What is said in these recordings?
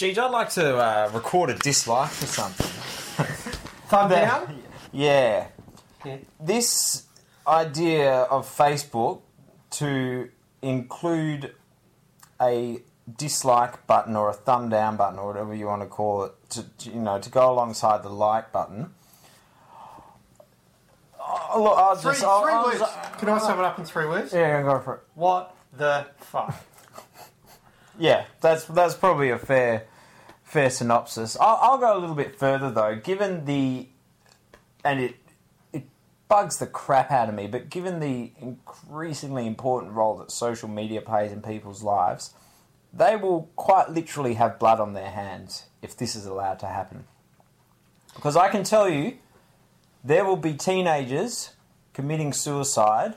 Geez, I'd like to uh, record a dislike for something. Thumb down. Yeah. Yeah. This idea of Facebook to include a dislike button or a thumb down button or whatever you want to call it, to, to, you know, to go alongside the like button. Oh, look, I'll Three, just, I'll, three I'll words. just- Can I sum it up in three words? yeah, go for it. What the fuck? Yeah, that's that's probably a fair fair synopsis. I'll, I'll go a little bit further though, given the and it it bugs the crap out of me, but given the increasingly important role that social media plays in people's lives, they will quite literally have blood on their hands if this is allowed to happen. Because I can tell you, there will be teenagers committing suicide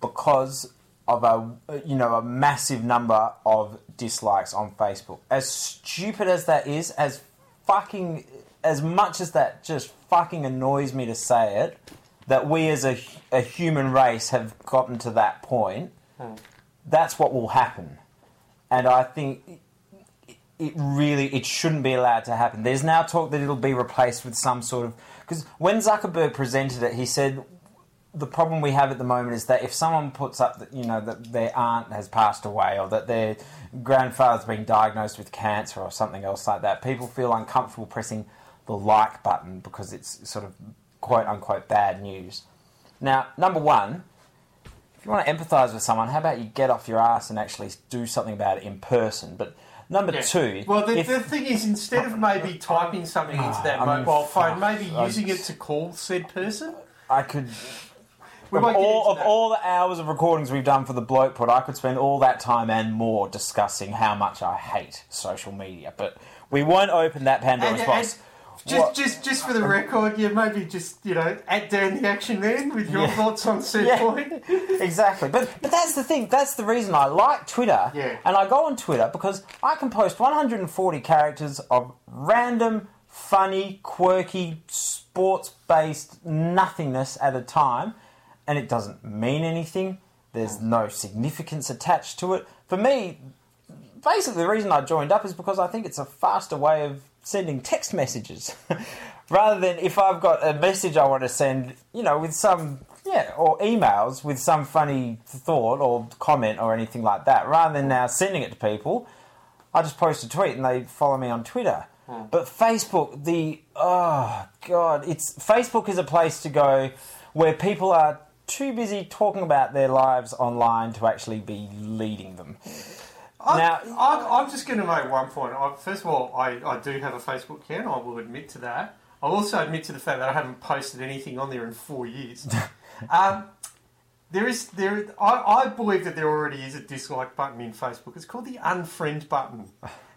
because of a you know a massive number of dislikes on Facebook. As stupid as that is, as fucking as much as that just fucking annoys me to say it, that we as a, a human race have gotten to that point. Hmm. That's what will happen, and I think it- it really it shouldn't be allowed to happen. There's now talk that it'll be replaced with some sort of because when Zuckerberg presented it, he said the problem we have at the moment is that if someone puts up that you know that their aunt has passed away or that their grandfather's been diagnosed with cancer or something else like that, people feel uncomfortable pressing the like button because it's sort of quote unquote bad news. Now, number one, if you want to empathise with someone, how about you get off your ass and actually do something about it in person? But number Yeah. two, Well, the, if- the thing is, instead of maybe typing something into that ah, I mean, mobile phone, fuck. maybe I using it to call said person. I could We of all of all the hours of recordings we've done for the bloke pod, I could spend all that time and more discussing how much I hate social media. But we won't open that Pandora's And- box. Just, What- just, just for the record, yeah, maybe just you know, add down the action then with your Yeah. thoughts on said Yeah. point. exactly. But but that's the thing. That's the reason I like Twitter. Yeah. And I go on Twitter because I can post 140 characters of random, funny, quirky, sports-based nothingness at a time, and it doesn't mean anything. There's no significance attached to it. For me, basically the reason I joined up is because I think it's a faster way of sending text messages. Rather than if I've got a message I want to send, you know, with some yeah, or emails with some funny thought or comment or anything like that, rather than now sending it to people, I just post a tweet and they follow me on Twitter. Hmm. But Facebook, the oh god, it's Facebook is a place to go where people are too busy talking about their lives online to actually be leading them. I, Now- I, I'm just going to make one point. I, first of all, I, I do have a Facebook account. I will admit to that. I'll also admit to the fact that I haven't posted anything on there in four years. um, there is there. I, I believe that there already is a dislike button in Facebook. It's called the unfriend button.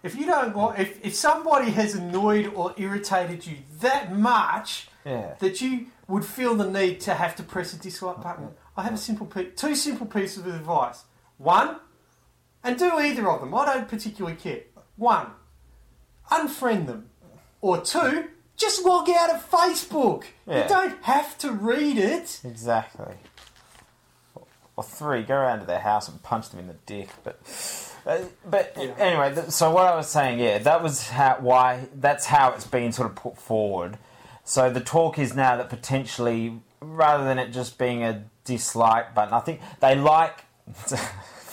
If you don't want, if, if somebody has annoyed or irritated you that much Yeah. that you would feel the need to have to press a dislike button, I have a simple pe- two simple pieces of advice. One, and do either of them. I don't particularly care. One, unfriend them. Or two, just log out of Facebook. Yeah. You don't have to read it. Exactly. Or three, go around to their house and punch them in the dick. But, uh, but Yeah. anyway, th- so what I was saying, yeah, that was how why that's how it's been sort of put forward. So the talk is now that potentially, rather than it just being a dislike button, I think they like.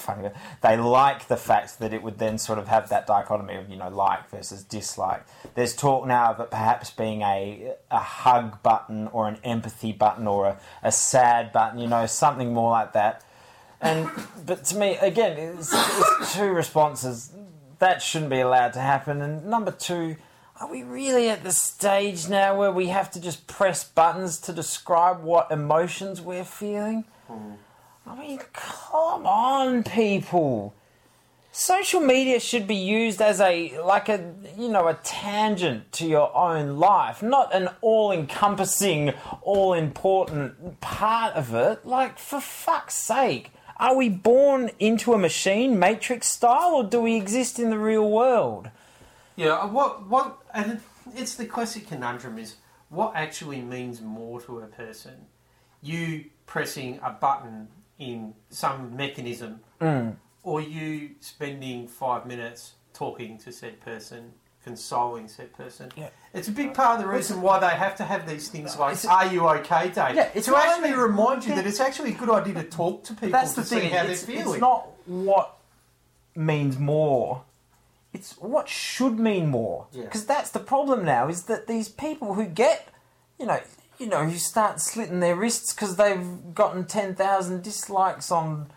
funny, they like the fact that it would then sort of have that dichotomy of you know like versus dislike. There's talk now of it perhaps being a a hug button or an empathy button or a, a sad button, you know, something more like that. And but to me, again, it's, it's two responses. That shouldn't be allowed to happen. And number two, are we really at the stage now where we have to just press buttons to describe what emotions we're feeling? Hmm. I mean, come on, people. Social media should be used as a like a you know a tangent to your own life, not an all-encompassing, all-important part of it. Like for fuck's sake, are we born into a machine, Matrix style, or do we exist in the real world? Yeah, uh, what what and it's the classic conundrum is what actually means more to a person? You pressing a button in some mechanism or you spending 5 minutes talking to said person, consoling said person. Yeah. It's a big part of the reason why they have to have these things like It's- "Are you okay?" Day Yeah, to actually remind you that it's actually a good idea to talk to people That's to the see thing. how It's, they're it's not what means more. It's what should mean more. Yeah. Because that's the problem now. Is that these people who get, you know, you know, who start slitting their wrists because they've gotten ten thousand dislikes on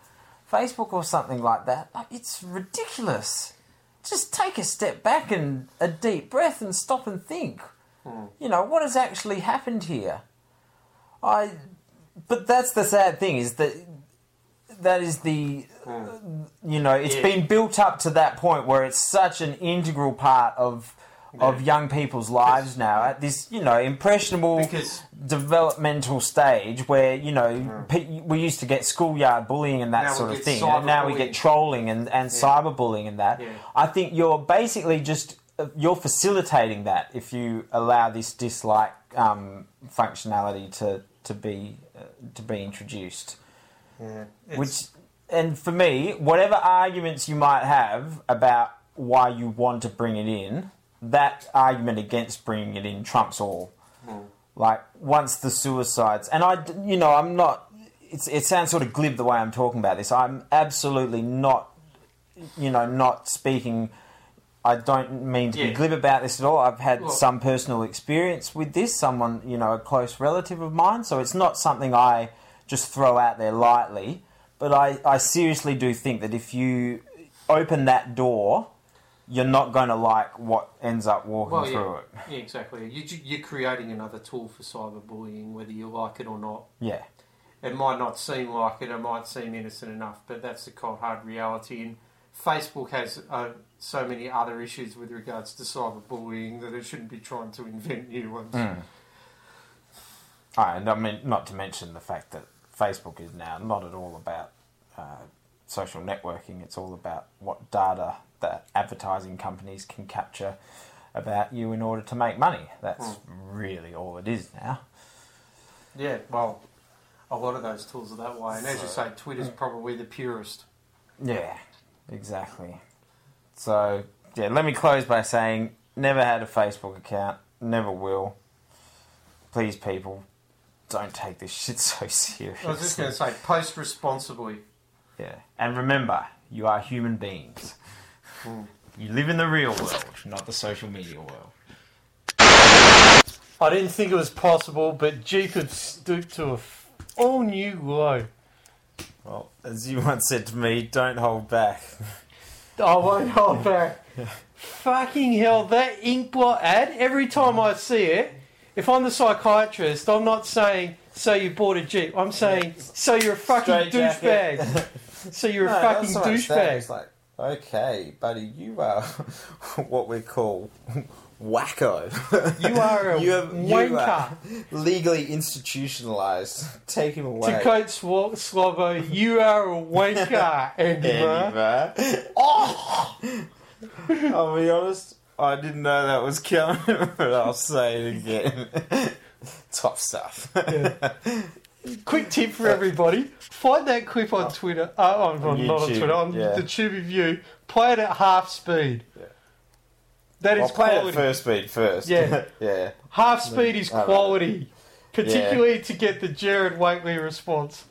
Facebook or something like that. Like, it's ridiculous. Just take a step back and a deep breath and stop and think. Hmm. You know, what has actually happened here? I. But that's the sad thing is that that is the you know it's Yeah. been built up to that point where it's such an integral part of of young people's lives now at this you know impressionable Because- developmental stage where you know pe- we used to get schoolyard bullying and that Now sort of thing and now we get trolling and, and cyberbullying and that. Yeah. i think you're basically just uh, you're facilitating that if you allow this dislike um, functionality to to be uh, to be introduced Yeah. Which and for me whatever arguments you might have about why you want to bring it in that argument against bringing it in trumps all hmm. like once the suicides and I, you know i'm not it's, it sounds sort of glib the way i'm talking about this i'm absolutely not you know not speaking i don't mean to Yeah. be glib about this at all i've had Well- some personal experience with this someone you know a close relative of mine so it's not something i just throw out there lightly but i, I seriously do think that if you open that door you're not going to like what ends up walking Well, through it Yeah, exactly. You, you're creating another tool for cyberbullying, whether you like it or not. yeah It might not seem like it, it might seem innocent enough, but that's the cold hard reality. And Facebook has uh, so many other issues with regards to cyberbullying that it shouldn't be trying to invent new ones. Mm. and I mean, not to mention the fact that Facebook is now not at all about uh, social networking. It's all about what data that advertising companies can capture about you in order to make money. That's really all it is now. Yeah, well, a lot of those tools are that way. And as you say, Twitter's probably the purest. Yeah, exactly. So, yeah, let me close by saying never had a Facebook account, never will. Please, people, don't take this shit so seriously. I was just going to say, post responsibly. Yeah. And remember, you are human beings. Hmm. You live in the real world, not the social media world. I didn't think it was possible, but G could stoop to a f- all new low. Well, as you once said to me, don't hold back. I won't hold back. Fucking hell, that Inkblot ad, every time I see it, if I'm the psychiatrist, I'm not saying, so you bought a Jeep. I'm saying, so you're a fucking Straight jacket. douchebag. so you're a fucking not so much that, douchebag. It's like, okay, buddy, you are what we call wacko. You are a You have- you are wanker. legally institutionalized. Take him away. To quote Sw- Slobo, you are a wanker, Andy. Murr. Anyway. Oh! I'll be honest, I didn't know that was coming, but I'll say it again. Top stuff. Quick tip for everybody: find that clip on Twitter. Uh, on, on, not on YouTube, Twitter, on yeah. the Tube View. Play it at half speed. Yeah. That I'll is play it quality. at first speed first. Yeah. yeah. Half speed is quality, particularly to get the Jared Wakely response.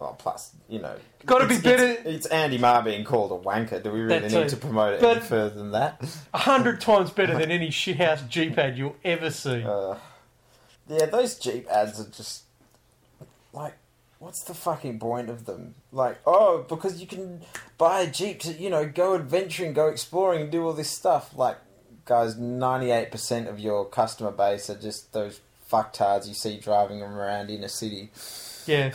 Oh, plus, you know. Gotta be it's- better- It's, it's Andy Maher being called a wanker. Do we really That need to promote it But- any further than that? A hundred times better than any shithouse Jeep ad you'll ever see. Uh, yeah, those Jeep ads are just like, what's the fucking point of them? Like, oh, because you can buy a Jeep to, you know, go adventuring, go exploring, and do all this stuff. Like, guys, 98% of your customer base are just those fucktards you see driving them around in a city. Yeah,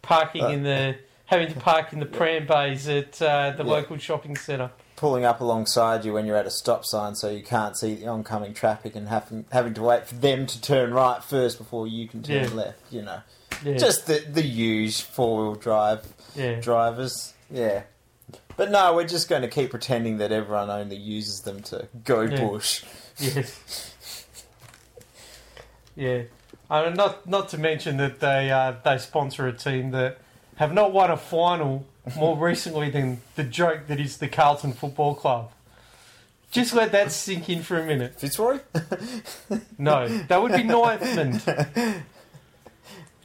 parking Uh, in the having to park in the pram bays at uh, the local shopping centre. Pulling up alongside you when you're at a stop sign so you can't see the oncoming traffic and having, having to wait for them to turn right first before you can turn Yeah. left, you know. Yeah, Just the, the huge four wheel drive yeah. drivers. Yeah. But no, we're just going to keep pretending that everyone only uses them to go Yeah. bush. Yes. yeah. Uh, not not to mention that they uh, they sponsor a team that have not won a final more recently than the joke that is the Carlton Football Club. Just let that sink in for a minute. Fitzroy? No, that would be Ninthman.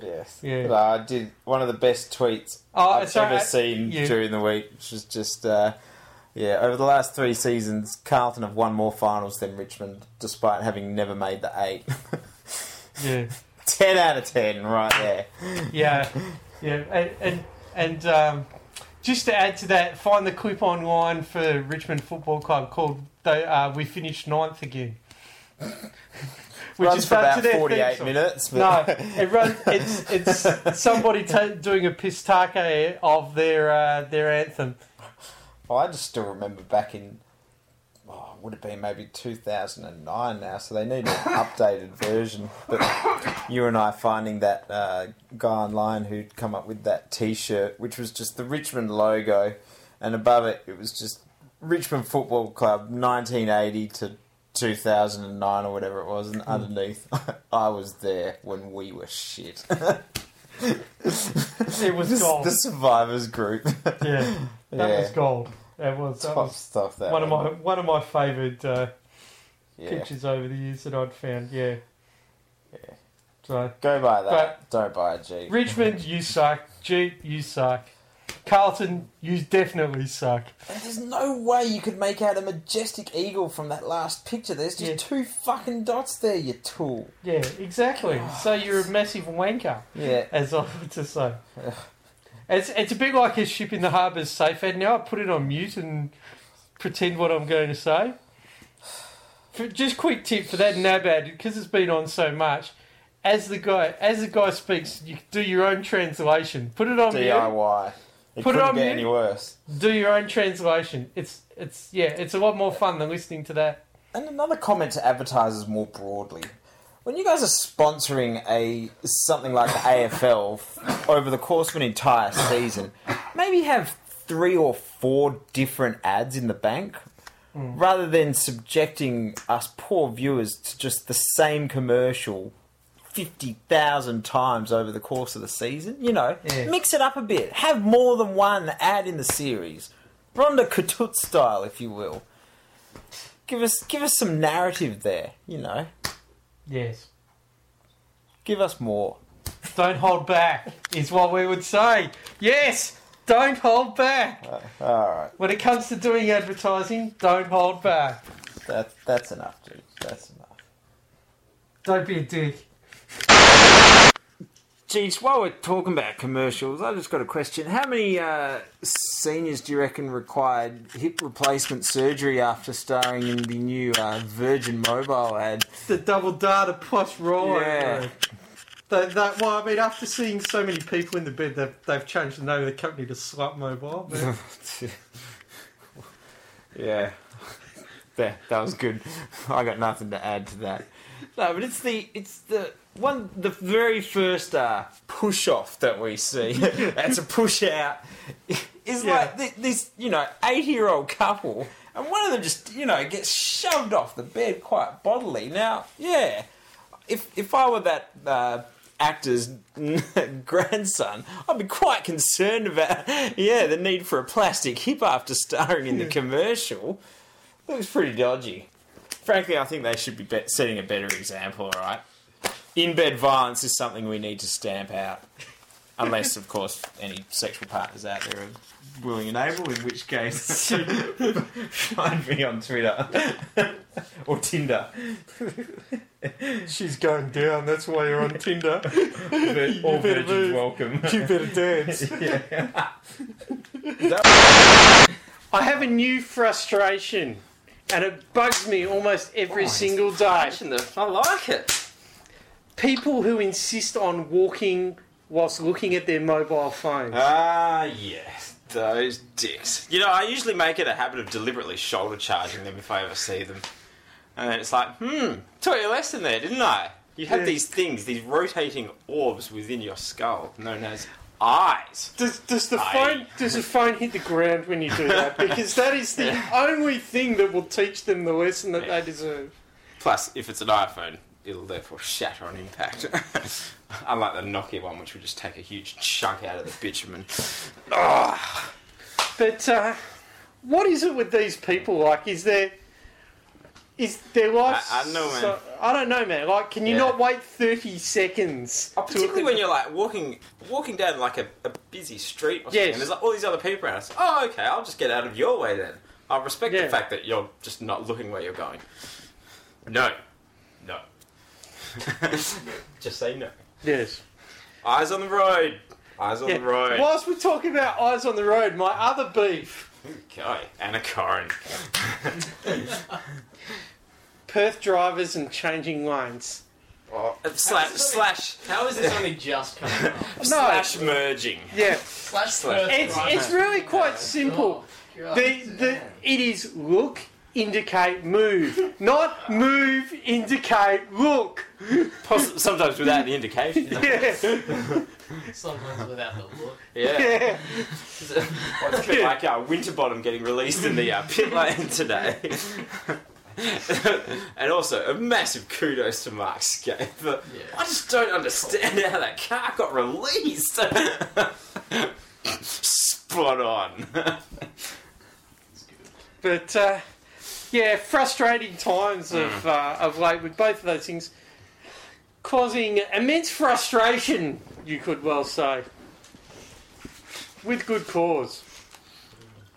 Yes. Yeah. But I did one of the best tweets Oh, I've so ever I- seen yeah. during the week, which was just, uh, yeah, over the last three seasons, Carlton have won more finals than Richmond, despite having never made the eight. Yeah, 10 out of 10, right there. yeah, yeah, and and, and um, just to add to that, find the clip online for Richmond Football Club called they, uh, "We Finished Ninth Again." Which Runs for about to their 48 song. minutes. No, it runs. It's it's somebody ta doing a pistake of their uh, their anthem. I just still remember back in, would have been maybe 2009 now, so they need an updated version. But you and I finding that uh, guy online who'd come up with that t shirt, which was just the Richmond logo, and above it, it was just Richmond Football Club 1980 to 2009 or whatever it was, and underneath, I was there when we were shit. It was gold. the survivors group. Yeah, that Yeah. was gold. That was that Top was stuff. That one of my one of my favoured uh, yeah. pictures over the years that I'd found. Yeah. Yeah. So Go buy that. Don't buy a Jeep. Richmond, you suck. Jeep, you suck. Carlton, you definitely suck. And There's no way you could make out a majestic eagle from that last picture. There's just Yeah. two fucking dots there, you tool. Yeah, exactly. So you're a massive wanker, Yeah. as I like to say. It's it's a bit like a ship in the harbour's safe ad now. I put it on mute and pretend what I'm going to say. For, just quick tip for that NAB ad because it's been on so much. As the guy as the guy speaks, you do your own translation. Put it on mute. DIY. It Put it couldn't on get mute. any worse. Do your own translation. It's it's yeah, it's a lot more fun than listening to that. And another comment to advertisers more broadly. When you guys are sponsoring a something like the AFL over the course of an entire season, maybe have three or four different ads in the bank rather than subjecting us poor viewers to just the same commercial 50,000 times over the course of the season. You know, Yeah. mix it up a bit. Have more than one ad in the series. Rhonda Ketut style, if you will. Give us give us some narrative there, you know. Yes. Give us more. Don't hold back is what we would say. Yes, don't hold back. Uh, all right, When it comes to doing advertising, don't hold back. that that's enough, dude. That's enough. Don't be a dick. Geez, while we're talking about commercials, I just got a question. How many uh, seniors do you reckon required hip replacement surgery after starring in the new uh, Virgin Mobile ad? It's the double data plus roll. Yeah. That, that, well, I mean, after seeing so many people in the bed, they've, they've changed the name of the company to Slut Mobile. But yeah, that that was good. I got nothing to add to that. No, but it's the it's the one the very first uh, push off that we see. That's a push out. Is Yeah. like thi- this you know eighty year old couple, and one of them just you know gets shoved off the bed quite bodily. Now, yeah, if if I were that. Uh, actor's grandson, I'd be quite concerned about, yeah, the need for a plastic hip after starring in the commercial. Looks pretty dodgy. Frankly, I think they should be, be setting a better example, alright? In bed violence is something we need to stamp out. Unless, of course, any sexual partners out there are willing and able, in which case, find me on Twitter or Tinder. she's going down. That's why you're on Tinder. But all better virgins move. welcome. You better dance. yeah. I have a new frustration, and it bugs me almost every single day. I like it. People who insist on walking whilst looking at their mobile phones. Ah, yes, those dicks. You know, I usually make it a habit of deliberately shoulder charging them if I ever see them. And then it's like, hmm, taught you a lesson there, didn't I? You have Yeah. these things, these rotating orbs within your skull, known as eyes. Does, does the I- phone does the phone hit the ground when you do that? Because that is the only thing that will teach them the lesson that they deserve. Plus, if it's an iPhone, it'll therefore shatter on impact. Unlike the Nokia one, which would just take a huge chunk out of the bitumen. Ah. But uh, what is it with these people? Like, is there is their life? I- I don't know, man. so- I don't know, man. Like, can you Yeah. not wait thirty seconds? Oh, particularly when you're like walking walking down like a, a busy street or something, Yes. and there's like all these other people around us. Oh, okay, I'll just get out of your way then. I respect Yeah. the fact that you're just not looking where you're going. No. No. just say no. Yes. Eyes on the road. Eyes on Yeah. the road. Whilst we're talking about eyes on the road, my other beef: Okay, Anna Corin. Perth drivers and changing lanes. Oh, uh, slash, slash, How is this only just coming up? slash merging. Yeah, Slash Slash. it's it's really quite simple. Oh, the the it is look, indicate, move, not move, indicate, look. Poss- sometimes without the indication. Yeah, Sometimes without the look. Yeah. yeah. It's a bit like uh, Winterbottom getting released in the uh, pit lane today. and also, a massive kudos to Mark Scape. But Yeah. I just don't understand how that car got released. Spot on. It's good. But uh, yeah, frustrating times of uh, of late with both of those things, causing immense frustration. You could well say, with good cause.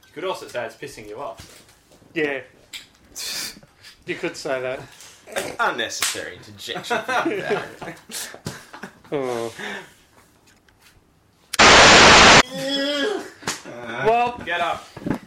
You could also say it's pissing you off. Yeah, you could say that. Unnecessary interjection. Oh. Well, Get up.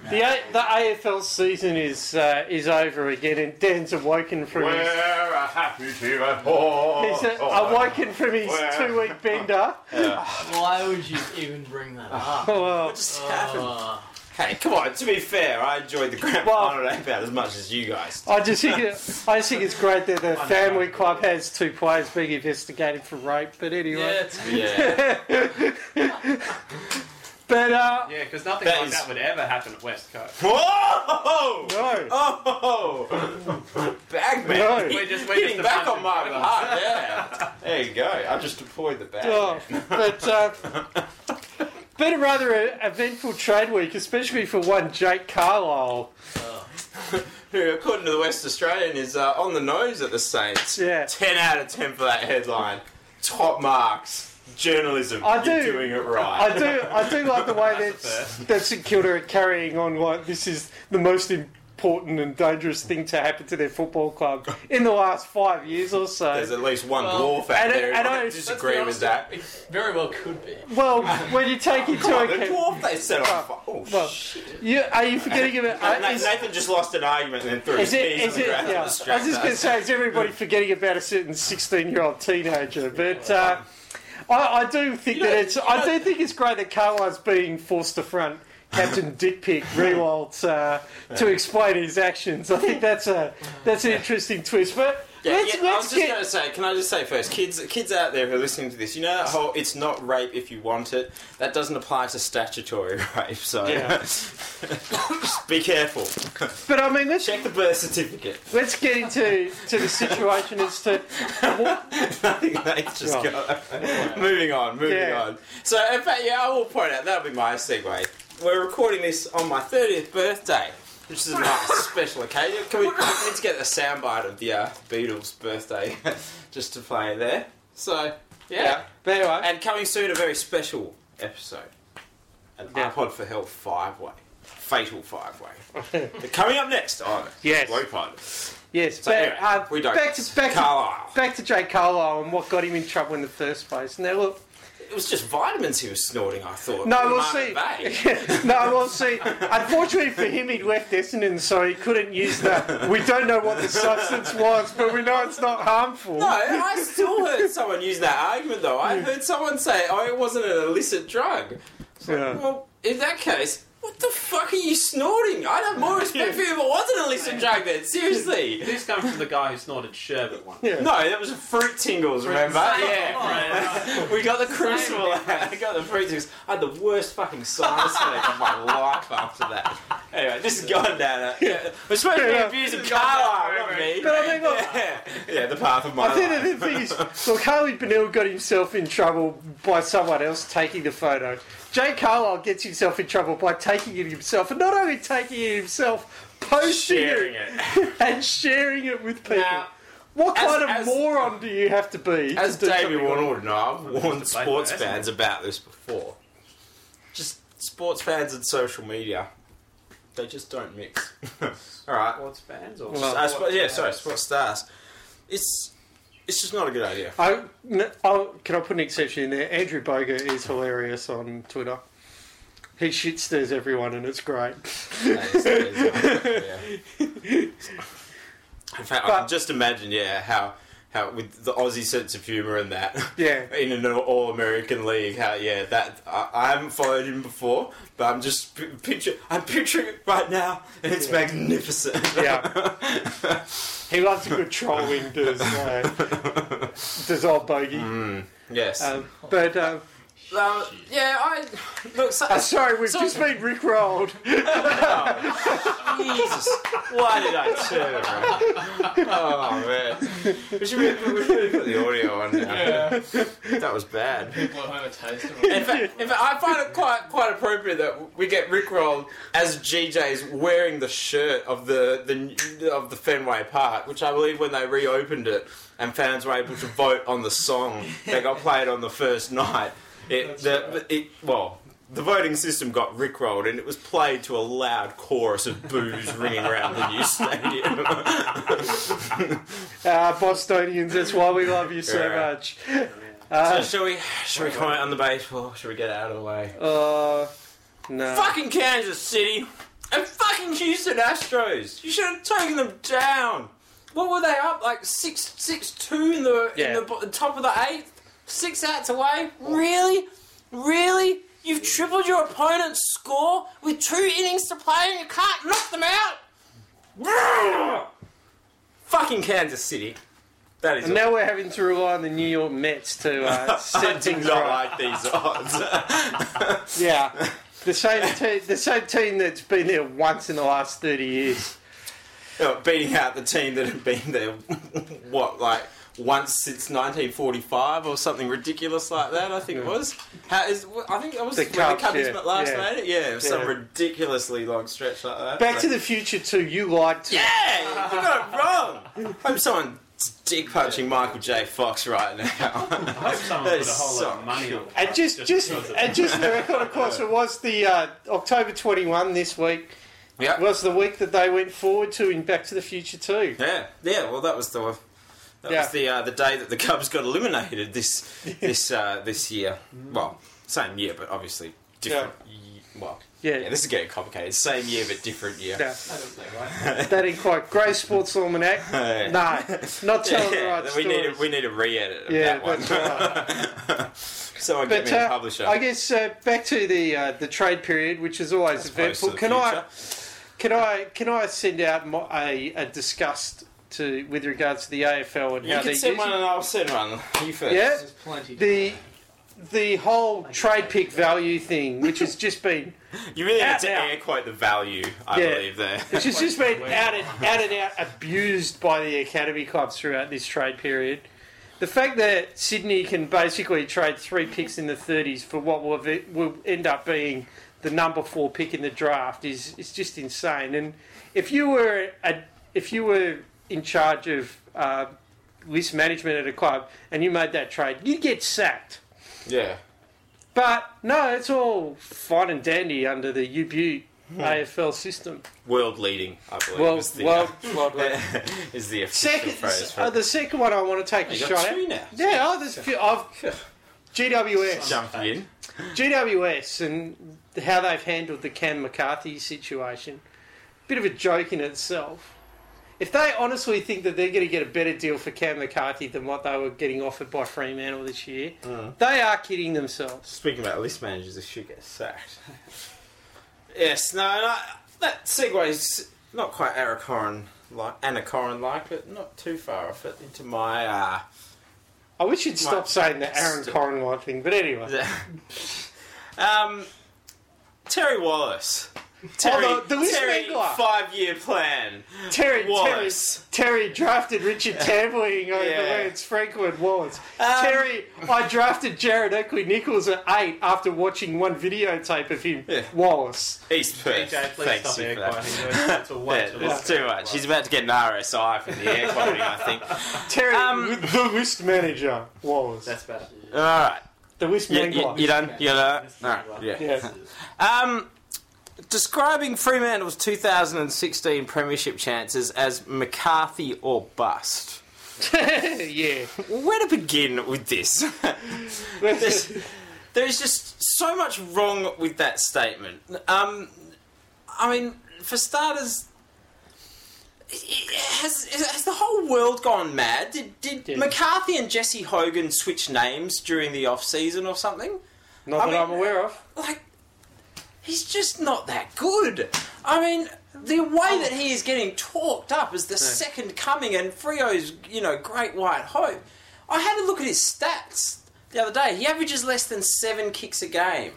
The A- the AFL season is uh, is over again, and Dan's awoken from his We're a happy team at home. he's uh, awoken from his Where? two week bender. Why would you even bring that up? Well, What just happened? Oh, Hey, come on. To be fair, I enjoyed the grand Well- final about as much as you guys. I just think it, I just think it's great that the family club has two players being investigated for rape. But yeah, anyway, it's. Yeah. But uh, Yeah, because nothing That like is- that would ever happen at West Coast. Whoa! no, Oh! Bagman! No. We're just- we're Hitting just a back bunch on of my drivers. behalf, yeah. There you go. I just deployed the bag. oh, but uh, been a rather uh, eventful trade week, especially for one Jake Carlisle. Who, according to the West Australian, is uh, on the nose at the Saints. Yeah. 10 out of 10 for that headline. Top marks. Journalism. I You're do. doing it right. I do, I do like the way that that St Kilda are carrying on like this is the most important and dangerous thing to happen to their football club in the last five years or so. There's at least one Well, dwarf out and- there and who I- might let's Let's disagree be with that. It very well could be. Well, when you take into Come on, the account, dwarf they set on fire. Oh, well, shit. you, are you forgetting about? Na- Uh, is, Nathan just lost an argument and then threw his it? keys Is on the ground Yeah. to I was just going to say, is everybody forgetting about a certain sixteen-year-old teenager? But uh, I, I do think You know- that it's. I know- do think it's great that Carlisle's being forced to front. Captain Dick Pick Riewoldt uh, to explain his actions. I think that's a that's an interesting twist. But Yeah, let's yeah, I was just get going to say, can I just say first, kids, kids out there who are listening to this, you know that whole "it's not rape if you want it" that doesn't apply to statutory rape. So Yeah. just be careful. But I mean, let's Check the birth certificate. let's get into to the situation as to what, Nothing just Right. go. moving on, moving Yeah. on. So, in fact, yeah, I will point out that'll be my segue. We're recording this on my thirtieth birthday. Which is a nice special occasion. Can we, we need to get a soundbite of the uh, Beatles' birthday just to play there. So, yeah. yeah. But anyway, And coming soon, a very special episode. An Yeah. iPod for Health five way. Fatal five way. coming up next on Yes. Low Pod. yes. So but, anyway, uh, we don't. back to back to, Carlisle. back to Jake Carlisle and what got him in trouble in the first place. Now look, It was just vitamins he was snorting, I thought. no, we'll see. bag. no, we'll see. Unfortunately for him, he'd left Essendon, so he couldn't use that. We don't know what the substance was, but we know it's not harmful. No, I still heard someone use that argument though. I heard someone say, "Oh, it wasn't an illicit drug." Yeah. Well, in that case, what the fuck are you snorting? I'd have more respect for you if it was an illicit drug. Then seriously. This comes from the guy who snorted sherbet once. Yeah. No, that was fruit tingles. Remember? Yeah. Oh, we got the crucible. I got the fruit tingles. I had the worst fucking sinus headache of my life after that. Anyway, this is going down. Yeah. We're supposed to be abusing Carlisle, not me. But I mean, look, yeah. yeah, the path of my I think life. that the thing is, look, Harley Bennell got himself in trouble by someone else taking the photo. Jay Carlisle gets himself in trouble by taking it himself, and not only taking it himself, posting Sharing it, it. and sharing it with people. Now, what as- kind of as- moron do you have to be? As to do David something Warner would know, I've warned sports big fans about this before. Just sports fans and social media. They just don't mix. Alright. Sports fans or Well, I suppose, yeah, stars? sorry, sports stars. It's it's just not a good idea. I, n- I'll- can I put an exception in there? Andrew Bogut is hilarious on Twitter. He shit stirs everyone and it's great. That is- that is- yeah. In fact, I But- can just imagine, yeah, how how with the Aussie sense of humour and that Yeah. in an All American League, how yeah, that I, I haven't followed him before, but I'm just p- picture I'm picturing it right now, and it's Yeah. magnificent. Yeah. He loves a good trolling, does, uh, does old Bogey. Mm, yes. Um, but, um, Yeah, I look. So, uh, sorry, we've So- just been rickrolled. Jesus, why did I turn around? Oh man, we should really, we should really put the audio on now. That was bad. People at home are tasting In fact, in fact, I find it quite quite appropriate that we get rickrolled as GJ's wearing the shirt of the, the of the Fenway Park, which I believe when they reopened it and fans were able to vote on the song that got played on the first night. It, the, it well. The voting system got rickrolled and it was played to a loud chorus of boos ringing around the new stadium. Uh, Bostonians, that's why we love you so Yeah. much. so Uh, shall we shall we comment on the baseball? Shall we get out of the way? uh, no. Fucking Kansas City and fucking Houston Astros. You should have taken them down. What were they up like six six two in the Yeah. in the bo- top of the eighth? Six outs away. Really, really? You've tripled your opponent's score with two innings to play, and you can't knock them out. fucking Kansas City. That is. And now we're having to rely on the New York Mets to uh, I set do things not right. like these odds. Yeah, the same te- the same team that's been there once in the last thirty years. You know, beating out the team that had been there, what, like once since 1945 or something ridiculous like that. I think it was. How is? I think it was The when Cubs, the Cubs yeah, last yeah. made it. Yeah, it some ridiculously long stretch like that. Back But- to the Future too. You liked it. yeah, you got it wrong. Hope someone's dick punching Michael J. Fox right now. I hope someone That put is a whole so lot of money on it. And just, just, because of- and just for the record, of course, it was the uh, October twenty one this week. yeah, Was the week that they went forward to in Back to the Future too. yeah, yeah. Well, that was the. That Yeah. was the uh, the day that the Cubs got eliminated this this uh, this year. Well, same year, but obviously different. ye- well, Yeah, yeah, this is getting complicated. Same year, but different year. yeah. I don't think so. That ain't quite Grey Sports Almanac. Yeah. No, not telling the right we stories. need a, we need a re-edit of yeah, that one. that's right. Someone get But me a uh, publisher. I guess uh, back to the uh, the trade period, which is always As opposed eventful. the Can I can I can I send out mo- a, a disgust to with regards to the AFL and You how can they're send using one and I'll send one. You first. Yeah. There's plenty. the the whole trade pick value thing, which has just been You really Out need to now. air quote the value, I Yeah. believe, there. which has just been out and out and out abused by the academy clubs throughout this trade period. The fact that Sydney can basically trade three picks in the 30s for what will, ev- will end up being the number four pick in the draft is, is just insane. And if you were a, if you were in charge of uh, list management at a club and you made that trade, you'd get sacked. Yeah. But no, it's all fine and dandy under the UBU AFL system. World leading, I believe. Well, is the, well, well, is the official Second, phrase uh, the second one I want to take a You got shot at. now. Yeah, oh, there's a few. I've GWS, Jump in. GWS, and how they've handled the Cam McCarthy situation. Bit of a joke in itself. If they honestly think that they're going to get a better deal for Cam McCarthy than what they were getting offered by Fremantle this year, Mm. they are kidding themselves. Speaking about list managers, they should get sacked. yes, no, no that segues not quite Anna Corrin like Anna Corrin like, but not too far off it into my uh, I wish you'd stop saying the Aaron Corrin thing, but anyway. um, Terry Wallace Terry, Oh, the- the Terry Mangler. five-year plan. Terry, Terry, Wallace. Terry drafted Richard Tambling over Yeah. Lance Franklin Wallace. Um, Terry, I drafted Jarrad Oakley-Nicholls at eight after watching one videotape of him. Yeah. Wallace. East Perth. DJ, please Thanks stop you air for that. That's- That's a way Yeah, too that's long. too much. He's about to get an RSI from the air quality, I think. Terry, Um, the list manager Wallace. That's bad. All right. the list You, manager. you, you done? You done? All right. Yeah. yeah. Um, describing Fremantle's 2016 premiership chances as McCarthy or bust. yeah. Where to begin with this? there's, there's just so much wrong with that statement. Um, I mean, for starters, has, has the whole world gone mad? Did, did Yeah. McCarthy and Jesse Hogan switch names during the off season or something? Not I that mean- I'm aware of. like he's just not that good. I mean, the way that he is getting talked up as the second coming and Freo's, you know, great white hope. I had a look at his stats the other day. He averages less than seven kicks a game.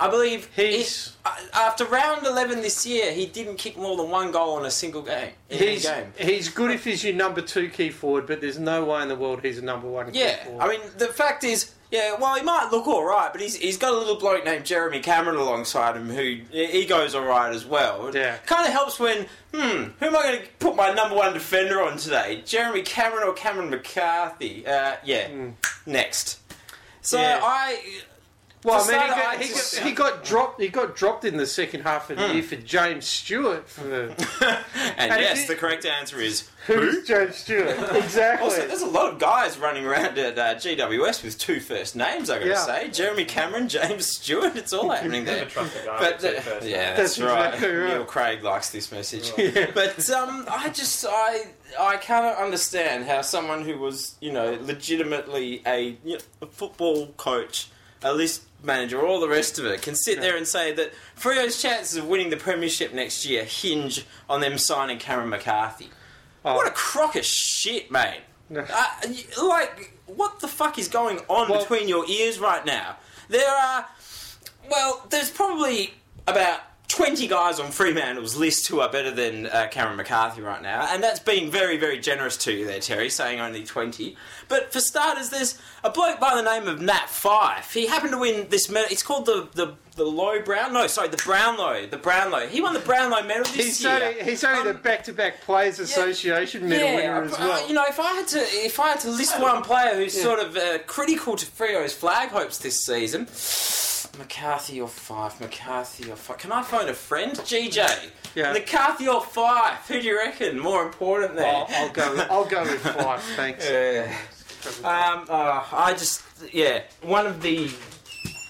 I believe He's- he- uh, after round eleven this year, he didn't kick more than one goal in a single game. He's, game. he's good if he's your number two key forward, but there's no way in the world he's a number one key Yeah, forward. I mean, the fact is, yeah, well, he might look all right, but he's, he's got a little bloke named Jeremy Cameron alongside him who he goes all right as well. Yeah. Kind of helps when, hmm, who am I going to put my number one defender on today? Jeremy Cameron or Cameron McCarthy? Uh, yeah, next. So Yeah. I. Well, I mean, he got, he, got, he got dropped. He got dropped in the second half of the year for James Stewart. For the, and And yes, if the correct answer is. who's James Stewart? Exactly. Also, there's a lot of guys running around at uh, GWS with two first names. I got to Yeah. say, Jeremy Cameron, James Stewart. It's all happening there. Trust a guy But with two uh, yeah, that's, That's right. exactly right. Neil Craig likes this message. But um, I just I I cannot understand how someone who was you know legitimately a, you know, a football coach, at list manager, all the rest of it, can sit there and say that Freo's chances of winning the premiership next year hinge on them signing Cameron McCarthy. Oh. What a crock of shit, mate. Uh, like, what the fuck is going on Well- between your ears right now? There are, well, there's probably about 20 guys on Fremantle's list who are better than uh, Cameron McCarthy right now, and that's being very, very generous to you there, Terry, saying only 20. But for starters, there's a bloke by the name of Nat Fyfe. He happened to win this medal. It's called the, the, the Low Brown? No, sorry, the Brownlow. The Brownlow. He won the Brownlow medal this He's year. only, he's only the Um, back-to-back Players Association medal winner as uh, well. you know, if I had to, if I had to list one player who's sort of uh, critical to Freo's flag hopes this season, McCarthy or Fyfe, McCarthy or Fyfe. Can I phone a friend? GJ. Yeah. McCarthy or Fyfe? Who do you reckon? More important there. I'll, I'll go. With, I'll go with five. Thanks. Yeah. Um, uh, I just, yeah, one of the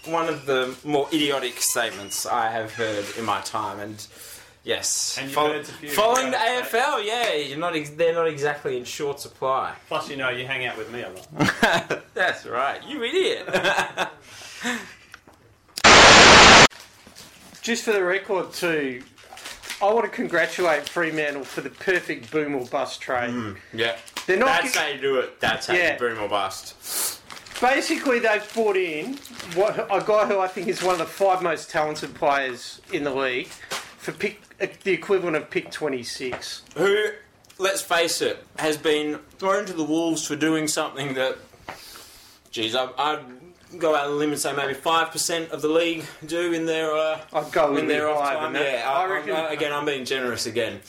one of the more idiotic statements I have heard in my time, and yes, And you've fol- heard a few following the guys say- AFL, yeah, you're not, ex- they're not exactly in short supply. Plus, you know, you hang out with me a lot. That's right, you idiot. Just for the record, too, I want to congratulate Fremantle for the perfect boom or bust trade. yeah, They're not. that's how you do it. That's how Yeah. you boom or bust. Basically, they've brought in what a guy who I think is one of the five most talented players in the league for pick uh, the equivalent of pick twenty six. Who, let's face it, has been thrown to the wolves for doing something that, geez, I, I'd go out on a limb and say maybe five percent of the league do in their uh, I'd go in their off time. Yeah, I, I reckon I, again, I'm being generous again.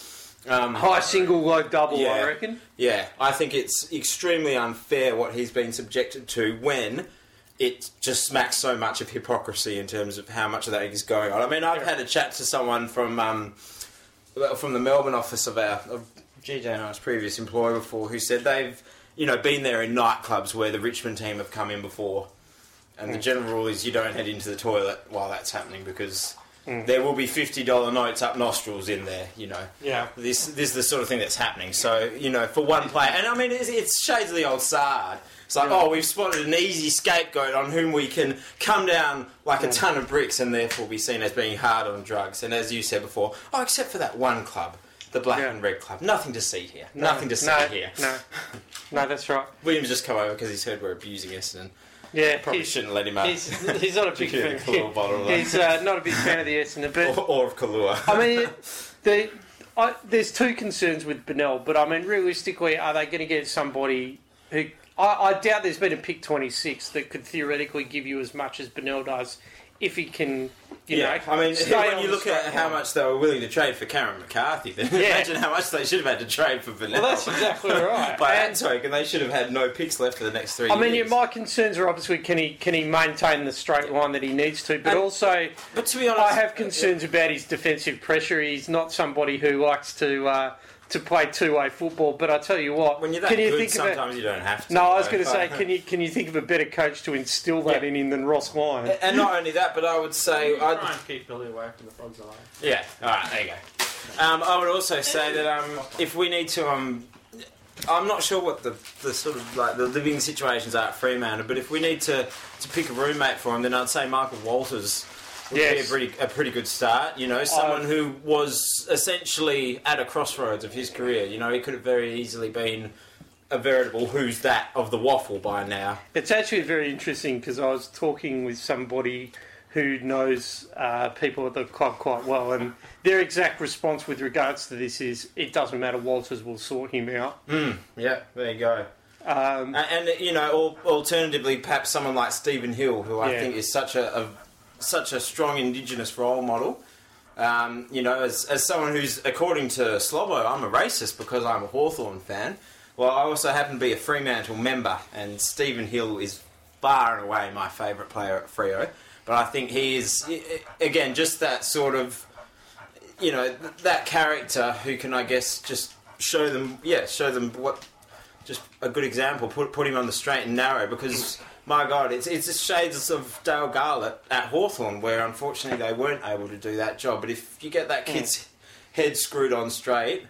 Um, high single, low double. Yeah. I reckon. Yeah, I think it's extremely unfair what he's been subjected to when it just smacks so much of hypocrisy in terms of how much of that is going on. I mean, I've had a chat to someone from um, from the Melbourne office of our of GJ and I's previous employer before who said they've you know been there in nightclubs where the Richmond team have come in before, and the hmm. general rule is you don't head into the toilet while that's happening because. Hmm. There will be fifty dollar notes up nostrils in there, you know Yeah. this this is the sort of thing that's happening. So you know, for one player, and I mean, it's, it's shades of the old Sard. It's like, oh, we've spotted an easy scapegoat on whom we can come down like a hmm. ton of bricks, and therefore be seen as being hard on drugs. And as you said before, oh, except for that one club, the Black Yeah. and Red Club, nothing to see here. Nothing to see no, here. No, no, that's right. William's just come over because he's heard we're abusing Essendon. Yeah, Probably shouldn't let him out. he's, he's not a big fan. Though. He's uh, not a big fan of the Essendon, but or, or of Kahlua. I mean, the, I, there's two concerns with Bennell, but I mean, realistically, are they going to get somebody who? I, I doubt there's been a pick 26 that could theoretically give you as much as Bennell does if he can, you yeah, know. I mean, when you look at how line. much they were willing to trade for Cameron McCarthy, then Yeah. imagine how much they should have had to trade for Vanilla. Well, that's exactly right. By And- token, they should have had no picks left for the next three I mean, yeah, my concerns are obviously can he can he maintain the straight line that he needs to, but And- also but to be honest, I have concerns about his defensive pressure. He's not somebody who likes to uh, to play two way football. But I tell you what, when you're that can you good, think of a, sometimes you don't have to. No, I was going to say, can you can you think of a better coach to instill that Yeah. in him than Ross Lyon? And not only that, but I would say, Try I'd, and keep Billy away from the frogs alive. yeah. All right, there you go. Um, I would also say that um, if we need to, um, I'm not sure what the, the sort of like the living situations are at Fremantle, but if we need to, to pick a roommate for him, then I'd say Michael Walters would be a pretty a pretty good start. You know, someone Um, who was essentially at a crossroads of his career. You know, he could have very easily been a veritable who's that of the waffle by now. It's actually very interesting because I was talking with somebody who knows uh, people at the club quite well, and their exact response with regards to this is it doesn't matter. Walters will sort him out. Yeah, there you go. Um, And, and you know, alternatively, perhaps someone like Stephen Hill, who I Yeah. think is such a, a such a strong Indigenous role model. Um, you know, as, as someone who's, according to Slobbo, I'm a racist because I'm a Hawthorn fan. Well, I also happen to be a Fremantle member, and Stephen Hill is far and away my favourite player at Freo. But I think he is, again, just that sort of, you know, that character who can, I guess, just show them, yeah, show them what just a good example. Put put him on the straight and narrow because my God, it's it's the shades of Dayle Garlett at Hawthorn where unfortunately they weren't able to do that job. But if you get that kid's mm. head screwed on straight,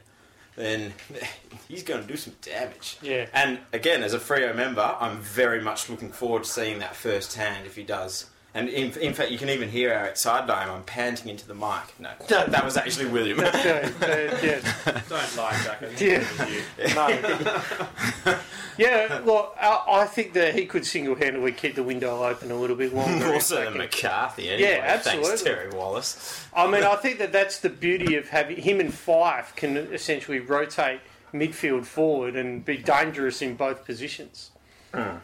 then he's going to do some damage. Yeah. And again, as a Freo member, I'm very much looking forward to seeing that firsthand if he does. And in, in fact, you can even hear our sideline. I'm panting into the mic. No, that was actually William. yeah, uh, yeah. Don't lie, Jack. Yeah. No. yeah, well, I, I think that he could single-handedly keep the window open a little bit longer. More so than McCarthy, anyway. Yeah, Thanks. Terry Wallace. I mean, I think that that's the beauty of having him and Fyfe can essentially rotate midfield forward and be dangerous in both positions. Uh,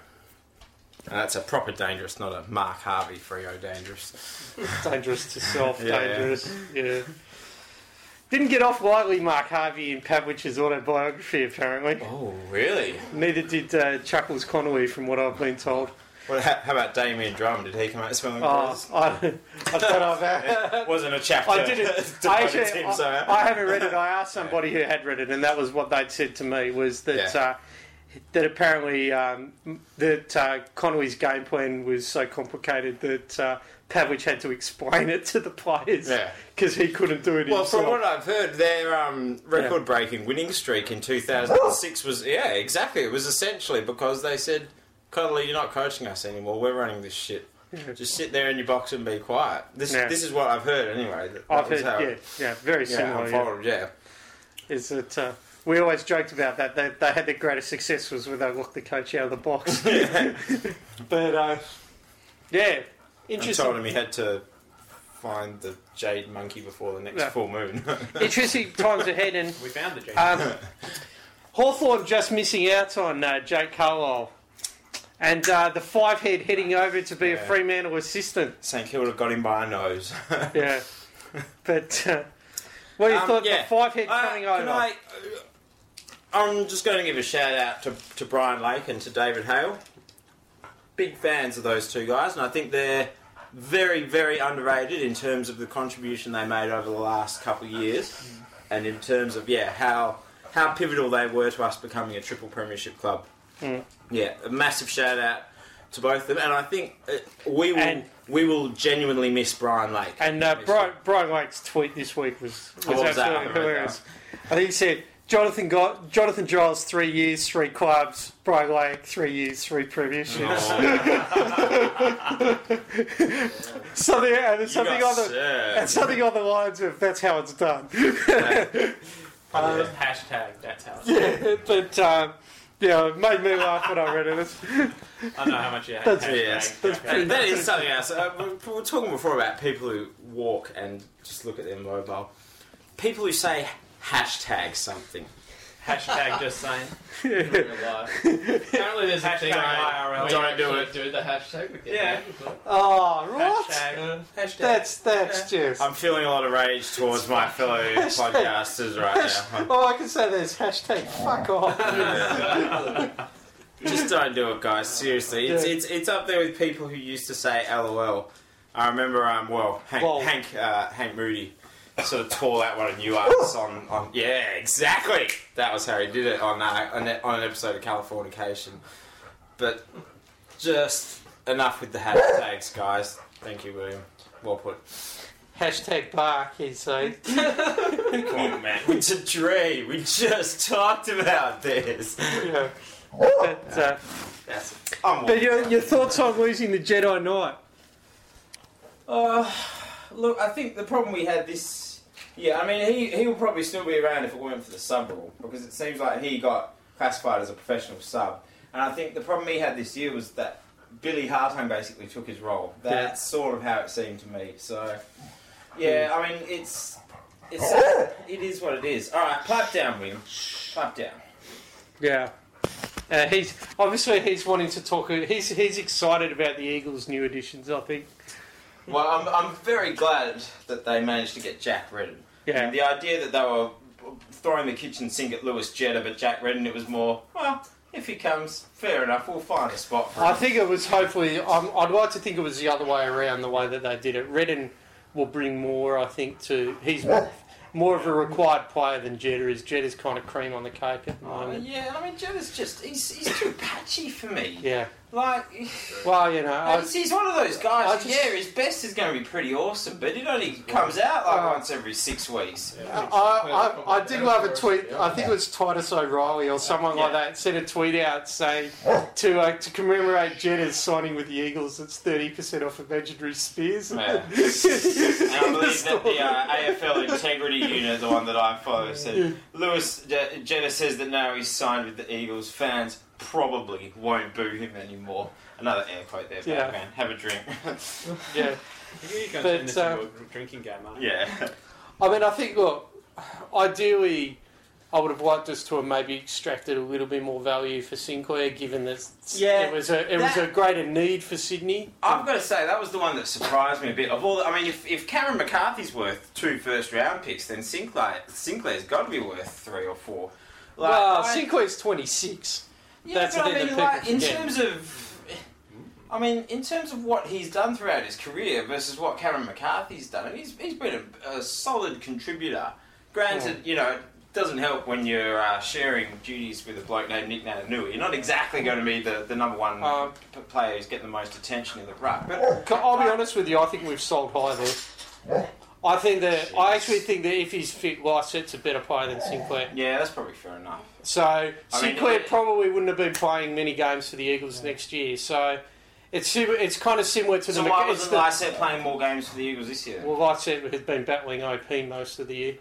that's a proper dangerous, not a Mark Harvey Freo dangerous. Dangerous to self, Yeah, yeah. dangerous. Yeah. Didn't get off lightly, Mark Harvey in Pavlich's autobiography, apparently. Oh, really? Neither did uh, Chuckles Connolly, from what I've been told. Well, how, about Damian Drum? Did he come out smelling Oh? I, I don't know about Wasn't a chapter. I didn't. I, actually. I, I haven't read it. I asked somebody who had read it, and that was what they'd said to me was that Yeah. uh, that apparently um, that uh, Connolly's game plan was so complicated that uh, Pavlich had to explain it to the players Yeah. because he couldn't do it Well, himself. from what I've heard, their um, record-breaking winning streak in 2006 was yeah, exactly. It was essentially because they said, "Connolly, you're not coaching us anymore. We're running this shit. Just sit there in your box and be quiet." This Yeah. this is what I've heard anyway. That, that I've heard, yeah, it- yeah, very similar. yeah. unfolded, yeah. Is it? uh, we always joked about that. They, they had their greatest success was when they locked the coach out of the box. but uh, yeah, I interesting. told him he had to find the jade monkey before the next Yeah. full moon. Interesting times ahead, and We found the Jake. um, Hawthorn just missing out on uh, Jake Carlisle. And uh, the five head heading over to be a Yeah. Fremantle assistant. St Kilda got him by a nose. Yeah. But uh, what do you Um, thought yeah. the five head Uh, coming can over? I, I'm just going to give a shout out to, to Brian Lake and to David Hale. Big fans of those two guys, and I think they're very, very underrated in terms of the contribution they made over the last couple of years, and in terms of yeah how how pivotal they were to us becoming a triple premiership club. Mm. Yeah, a massive shout out to both of them, and I think uh, we will And- we will genuinely miss Brian Lake. And uh, Brian. Brian Lake's tweet this week was, was was absolutely hilarious. I think he said, Jonathan got Jonathan Giles three years, three clubs. Brian Lake three years, three premierships. something and something on the and something on the lines of that's how it's done. Probably just hashtag, that's how it's but um, Yeah, it made me laugh when I read it. It's- I know how much you hate. That's- Yes, Jack that, that is something else. Uh, we were talking before about people who walk and just look at their mobile. People who say hashtag something. Hashtag just saying. In. Apparently, there's a Hashtag thing IRL. Don't do actually do the hashtag. with your Yeah. name, but- oh, what? Hashtag. Hashtag. That's that's just. I'm feeling a lot of rage towards my fellow podcasters right now. Oh, I can say there's hashtag fuck off. Just don't do it, guys. Seriously, it's Yeah. it's it's up there with people who used to say LOL. I remember, um, well, Hank Lol. Hank, uh, Hank Moody sort of tore that one of New Arts on, on. Yeah, exactly. That was how he did it on uh, on, that- on an episode of Californication. But just enough with the hashtags, guys. Thank you, William. Well put. hashtag bark, he'd. Come on, man. It's a tree. We just talked about this. Yeah. But, uh, That's. I'm but your, your thoughts on losing the Jedi Knight? Uh, look, I think the problem we had this. Yeah, I mean, he he will probably still be around if it weren't for the sub rule because it seems like he got classified as a professional sub, and I think the problem he had this year was that Billy Hartung basically took his role. That's sort of how it seemed to me. So, yeah, I mean, it's it's it is what it is. All right, pipe down, William. Pipe down. Yeah. Uh, he's obviously he's wanting to talk. He's he's excited about the Eagles' new additions. I think. Well, I'm, I'm very glad that they managed to get Jack Redden. Yeah. And the idea that they were throwing the kitchen sink at Lewis Jetta, but Jack Redden, it was more, well, if he comes, fair enough, we'll find a spot for him. I think it was hopefully. Um, I'd like to think it was the other way around. The way that they did it. Redden will bring more. I think to he's more of a required player than Jetta is. Jetta's kind of cream on the cake at the Uh, moment. yeah, I mean, Jetta's just, he's, he's too patchy for me. Yeah. Like, Well, you know, I, he's, he's one of those guys, I just- yeah, his best is going to be pretty awesome, but it only comes out like Uh, once every six weeks. I, I, I did love a tweet. I think it was Titus O'Reilly or someone like that sent a tweet out saying to uh, to commemorate Jetta's signing with the Eagles, it's thirty percent off imaginary spears. Yeah. And I believe that the uh, AFL Integrity Unit, the one that I follow, said Lewis Je- Jetta says that now he's signed with the Eagles. Fans probably won't boo him anymore. Another air quote there, Yeah. Batman. Have a drink. yeah. You're going But, to turn this uh, a drinking game, aren't you? yeah. I mean, I think look, ideally, I would have liked us to have maybe extracted a little bit more value for Sinclair, given that Yeah, it was a it was a greater need for Sydney. I've got to say that was the one that surprised me a bit. Of all, I mean, if, if Cameron McCarthy's worth two first round picks, then Sinclair Sinclair's got to be worth three or four. Like, well, I- Sinclair's twenty six. Yeah, That's but the I thing mean, that like, people in forget. terms of, I mean, in terms of what he's done throughout his career versus what Cameron McCarthy's done, and he's, he's been a, a solid contributor. Granted, you know, it doesn't help when you're uh, sharing duties with a bloke named Nic Naitanui. You're not exactly going to be the, the number one Um, p- player who's getting the most attention in the ruck. But I'll be honest with you. I think we've sold high there. I think that I actually think that if he's fit, Lycett's a better player than Sinclair. yeah, that's probably fair enough. So Sinclair it- probably wouldn't have been playing many games for the Eagles next year. So it's sim- it's kind of similar to So the. why it's wasn't Lycett playing more games for the Eagles this year? well, Lycett has been battling OP most of the year.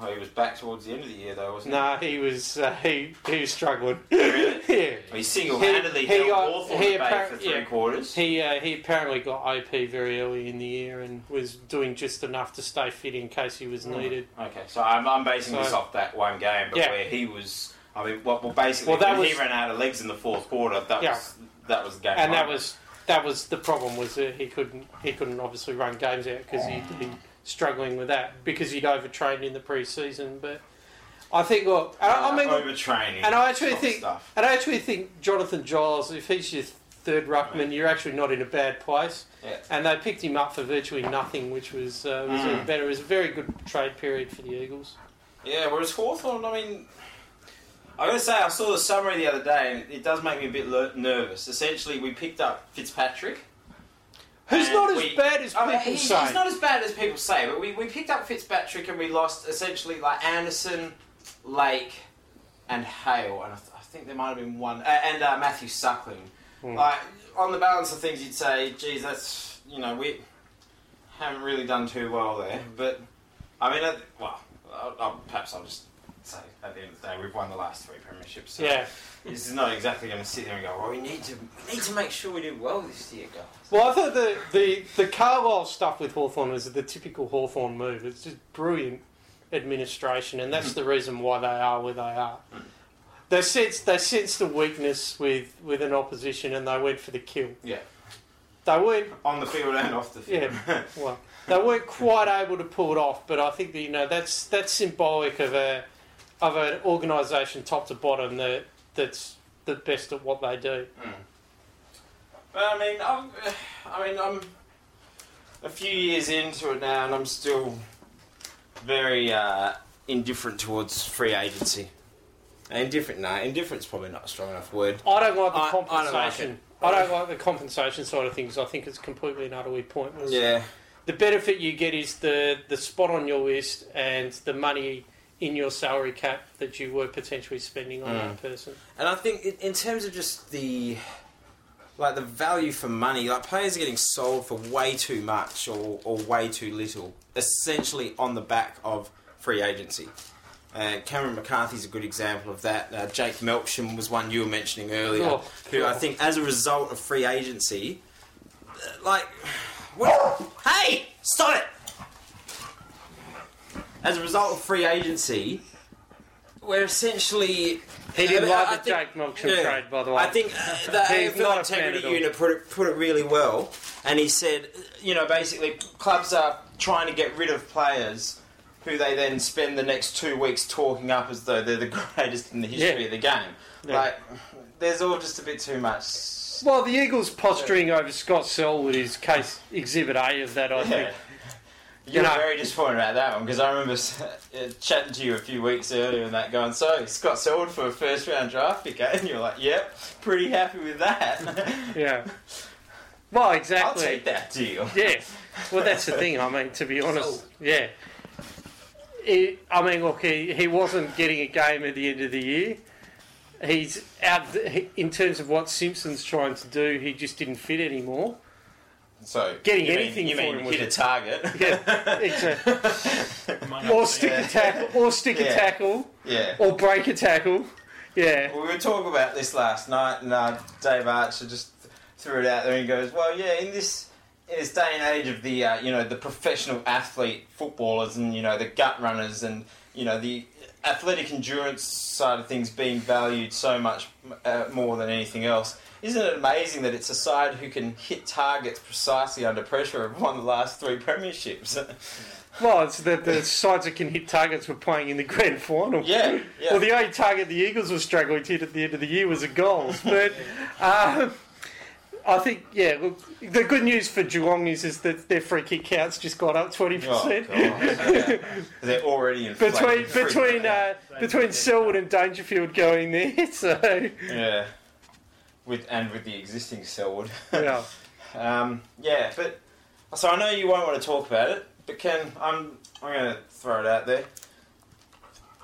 Oh, he was back towards the end of the year though, wasn't Nah, he was uh, he he was struggling. Really? yeah. he? He single-handedly He- he held got- Hawthorn he appar- for three yeah. quarters. He uh, he apparently got OP very early in the year and was doing just enough to stay fit in case he was Hmm. needed. Okay, so I'm, I'm basing So- this off that one game, but Yeah. where he was. I mean, well, well basically, Well, that when he ran out of legs in the fourth quarter, that Yeah. was that was the game. and that was that was the problem was that he couldn't he couldn't obviously run games out because he'd been struggling with that because he'd overtrained in the pre-season. But I think look, I, I mean, overtraining. and I actually think stuff. and I actually think Jonathan Giles, if he's your third ruckman, you're actually not in a bad place. Yeah. And they picked him up for virtually nothing, which was uh, was Mm. even better. It was a very good trade period for the Eagles. Yeah, whereas Hawthorn, I mean, I gotta say, I saw the summary the other day, and it does make me a bit nervous. Essentially, we picked up Fitzpatrick. Who's not as we- bad as people he's, say. he's not as bad as people say, but we, we picked up Fitzpatrick and we lost essentially like Anderson, Lake, and Hale, and I, th- I think there might have been one, uh, and uh, Matthew Suckling. Hmm. Like on the balance of things, you'd say, geez, that's you know we haven't really done too well there. But I mean, well, I'll, I'll, perhaps I'll just say at the end of the day, we've won the last three premierships. So Yeah. This is not exactly going to sit there and go, well, we need to we need to make sure we do well this year, guys. Well, I thought the, the, the Carlisle stuff with Hawthorn was the typical Hawthorn move. It's just brilliant administration, and that's the reason why they are where they are. They sensed, they sensed a weakness with, with an opposition and they went for the kill. Yeah. They weren't, On the field and off the field. yeah, well, they weren't quite able to pull it off, but I think that, you know, that's, that's symbolic of a, of an organisation top to bottom that, that's the best at what they do. But I mean, I'm, I mean, I'm a few years into it now, and I'm still very uh, indifferent towards free agency. Indifferent, no, indifferent's probably not a strong enough word. I don't like the I- I don't like compensation. I don't like the compensation side of things. I think it's completely and utterly pointless. Yeah, The benefit you get is the, the spot on your list and the money in your salary cap that you were potentially spending on Mm. that person. and I think in, in terms of just the like the value for money, like players are getting sold for way too much or, or way too little, essentially on the back of free agency. Uh, Cameron McCarthy's a good example of that. Uh, Jake Melksham was one you were mentioning earlier, Oh, who I think, as a result of free agency, uh, like, what? Hey, stop it! As a result of free agency, we're essentially. He didn't I- like the think- Jake Melksham yeah. trade, by the way. I think uh, the AFL not a fan Integrity. Unit put it, put it really well, and he said, you know, basically, clubs are trying to get rid of players who they then spend the next two weeks talking up as though they're the greatest in the history Yeah. of the game. Yeah. Like, there's all just a bit too much. well, the Eagles posturing over Scott Selwood is case exhibit A of that, I think. You know- very disappointed about that one because I remember uh, chatting to you a few weeks earlier and that going, so Scott Selwood for a first round draft pick, eh? and you're like, yep, pretty happy with that. Yeah. Well, exactly. I'll take that deal. Yeah. Well, that's the thing. I mean, to be honest, yeah. He, I mean, look, he, he wasn't getting a game at the end of the year. He's out he- in terms of what Simpson's trying to do. He just didn't fit anymore. So Getting you anything mean, you for mean hit a a- target? Yeah, exactly. Or be- stick a tackle, or stick a tackle, yeah. or break a tackle. Yeah, We were talking about this last night, and uh, Dave Archer just threw it out there and he goes, "Well, yeah, in this in this day and age of the uh, you know the professional athlete footballers and you know the gut runners and you know the athletic endurance side of things being valued so much uh, more than anything else." Isn't it amazing that it's a side who can hit targets precisely under pressure have won the last three premierships? well, it's that the sides that can hit targets were playing in the grand final. yeah, yeah. Well, the only target the Eagles were struggling to hit at the end of the year was a goals. But um, I think, yeah, look, the good news for Geelong is, is that their free kick count's just got up 20%. Oh. They're already between between uh, between Selwood and Dangerfield going there, so yeah, with and with the existing Selwood. yeah. Um, yeah, but so I know you won't want to talk about it, but Ken, I'm I'm going to throw it out there.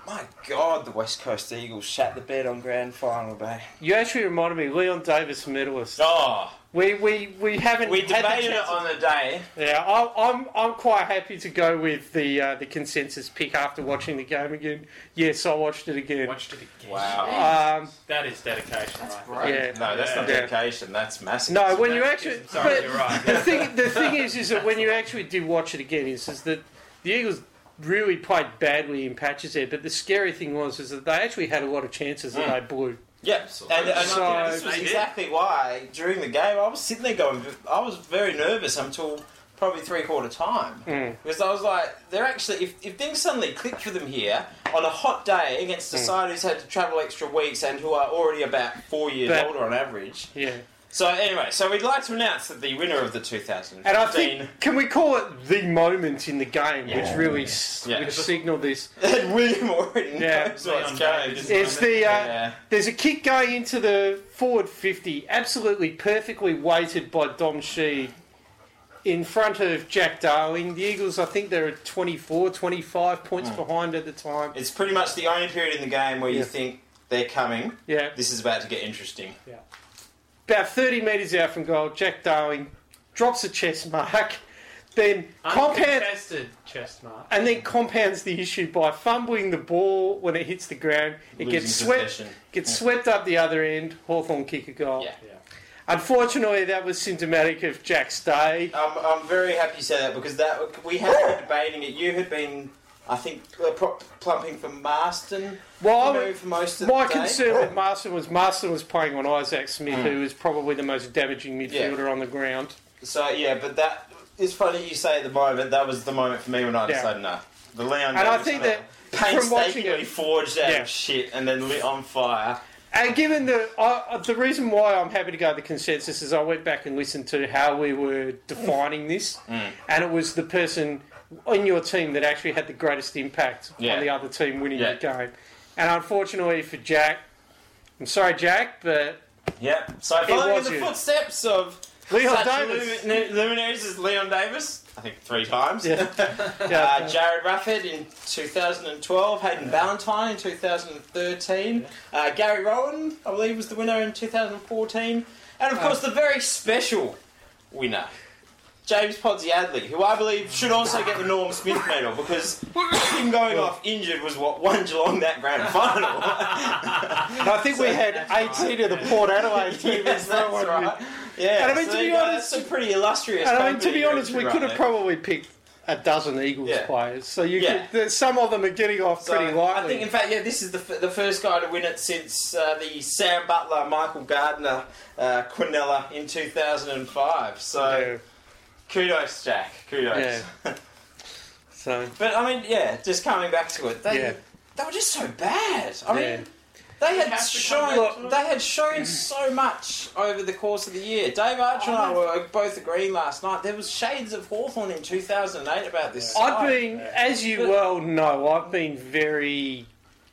My God, the West Coast Eagles shat the bed on grand final day. You actually reminded me, Leon Davis medalist. Oh, We we we haven't we had debated it on the day. Yeah, I, I'm I'm quite happy to go with the uh, the consensus pick after watching the game again. Yes, I watched it again. Watched it again. Wow. Um, That is dedication, right? Yeah. No, that's not Yeah. dedication. That's massive. no, when you actually, Sorry, you're right. the thing the thing is, is that when you actually did watch it again, is, is that the Eagles really played badly in patches there. But the scary thing was is that they actually had a lot of chances that Mm. they blew. Yeah, and, and I So- think this was exactly why during the game I was sitting there going, I was very nervous until probably three quarter time Mm. because I was like, they're actually if, if things suddenly click for them here on a hot day against a Mm. side who's had to travel extra weeks and who are already about four years But- older on average. Yeah, So anyway, so we'd like to announce that the winner of the 2015 and I think can we call it the moment in the game, which really s Yeah. which signaled this. and William already Yeah. knows what's going. Davis. It's the uh, yeah. There's a kick going into the forward 50, absolutely perfectly weighted by Dom Sheed in front of Jack Darling. The Eagles, I think they're at 24, 25 points Hmm. behind at the time. It's pretty much the only period in the game where Yeah. you think they're coming. Yeah. This is about to get interesting. About 30 metres out from goal, Jack Darling drops a chest mark, then compound Uncontested chest mark. and then compounds the issue by fumbling the ball when it hits the ground. It gets swept, possession. gets swept up the other end. Hawthorn kick a goal. Yeah. Yeah. Unfortunately, that was symptomatic of Jack Stay. Um, I'm very happy you said that because that we had been debating it. You had been, I think, uh, pro- plumping for Masten Well, you I- know, for most of my concern with Masten was Masten was playing on Isaac Smith, who is probably the most damaging midfielder on the ground. So yeah, but that it's funny you say at the moment. That was the moment for me when I Yeah. decided no. The Leon And I think that painstakingly it- forged out Yeah. of shit and then lit on fire. And given the uh, the reason why I'm happy to go with the consensus is I went back and listened to how we were defining this, Mm. and it was the person on your team that actually had the greatest impact Yeah. on the other team winning Yeah. the game. And unfortunately for Jack, I'm sorry, Jack, but Yep. So following in the you. footsteps of Leon Davis. lumi- luminaries as Leon Davis, I think three times. Yeah. Uh, Jarryd Roughead in 2012, Hayden Ballantyne in 2013, uh, Gary Rohan, I believe, was the winner in 2014, and of course the very special winner, James Podsiadly, who I believe should also get the Norm Smith medal because him going off injured was what won Geelong that grand final. I think we had 18 of the Port Adelaide team yes, as that's well. right. Yeah, And I mean, so to be you got honest- some pretty illustrious. And I mean, to be honest, we right could have there. probably picked a dozen Eagles Yeah. players. So you Yeah. could, some of them are getting off So, pretty lightly. I think, in fact, yeah, this is the, f- the first guy to win it since uh, the Sam Butler, Michael Gardiner, uh, Quinella in 2005. So, Yeah. Kudos, Jack. Kudos. Yeah. So But I mean, yeah, just coming back to it, they Yeah. they were just so bad. I Yeah. mean. They had shown come back to it. they had shown so much over the course of the year. Dave Archer and I oh, were both agreeing last night. There was shades of Hawthorn in 2008 about this. I've side. been, as you But- well know, I've been very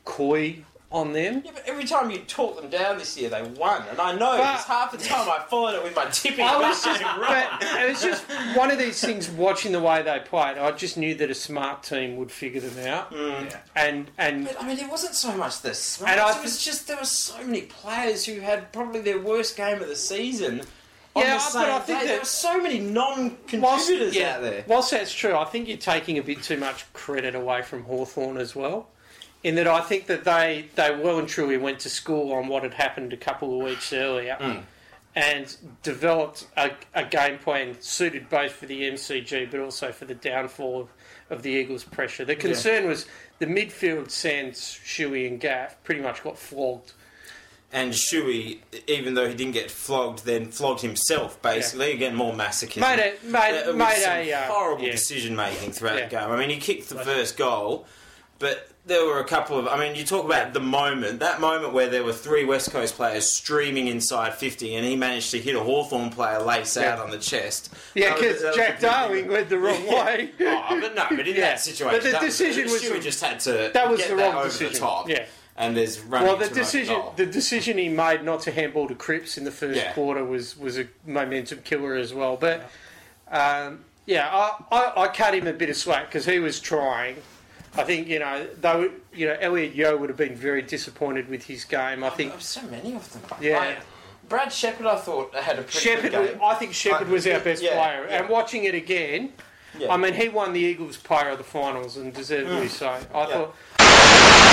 coy on them. Yeah, but every time you talk them down this year, they won, and I know But- because half the time I followed it with my tipping. I was just, wrong. but it was just one of these things. Watching the way they played, I just knew that a smart team would figure them out. Mm. And and But I mean, it wasn't so much the smarts. And I it was just there were so many players who had probably their worst game of the season. Yeah, but I think day. that- there were so many non-contributors yeah, out there. whilst that's true, I think you're taking a bit too much credit away from Hawthorn as well. In that, I think that they they well and truly went to school on what had happened a couple of weeks earlier. Mm. And developed a, a game plan suited both for the MCG but also for the downfall of, of the Eagles' pressure. The concern was the midfield, Sands, Shuey, and Gaff pretty much got flogged. And Shuey, even though he didn't get flogged, then flogged himself. Basically, again, more masochism. Made a made, Uh, made a uh, horrible yeah. decision making throughout Yeah. the game. I mean, he kicked the first goal, but there were a couple of. I mean, you talk about the moment, that moment where there were three West Coast players streaming inside 50, and he managed to hit a Hawthorn player lace out on the chest. Yeah, because Jack. Darling went the wrong way. Oh, but no, but in Yeah. that situation, But the that decision was, was just had to That was the wrong decision. the top. Yeah. And there's running Well, the decision the decision he made not to handball to Cripps in the first Yeah. quarter was was a momentum killer as well. But um, yeah, I, I, I cut him a bit of slack because he was trying. I think you know though you know Elliot Yeo would have been very disappointed with his game. I think so many of them. Yeah. Like, Brad Sheppard, I thought had a pretty Sheppard. good game. I think Sheppard was our best Yeah, player. yeah. And watching it again, Yeah. I mean he won the Eagles Player of the Finals and deservedly mm. so. I thought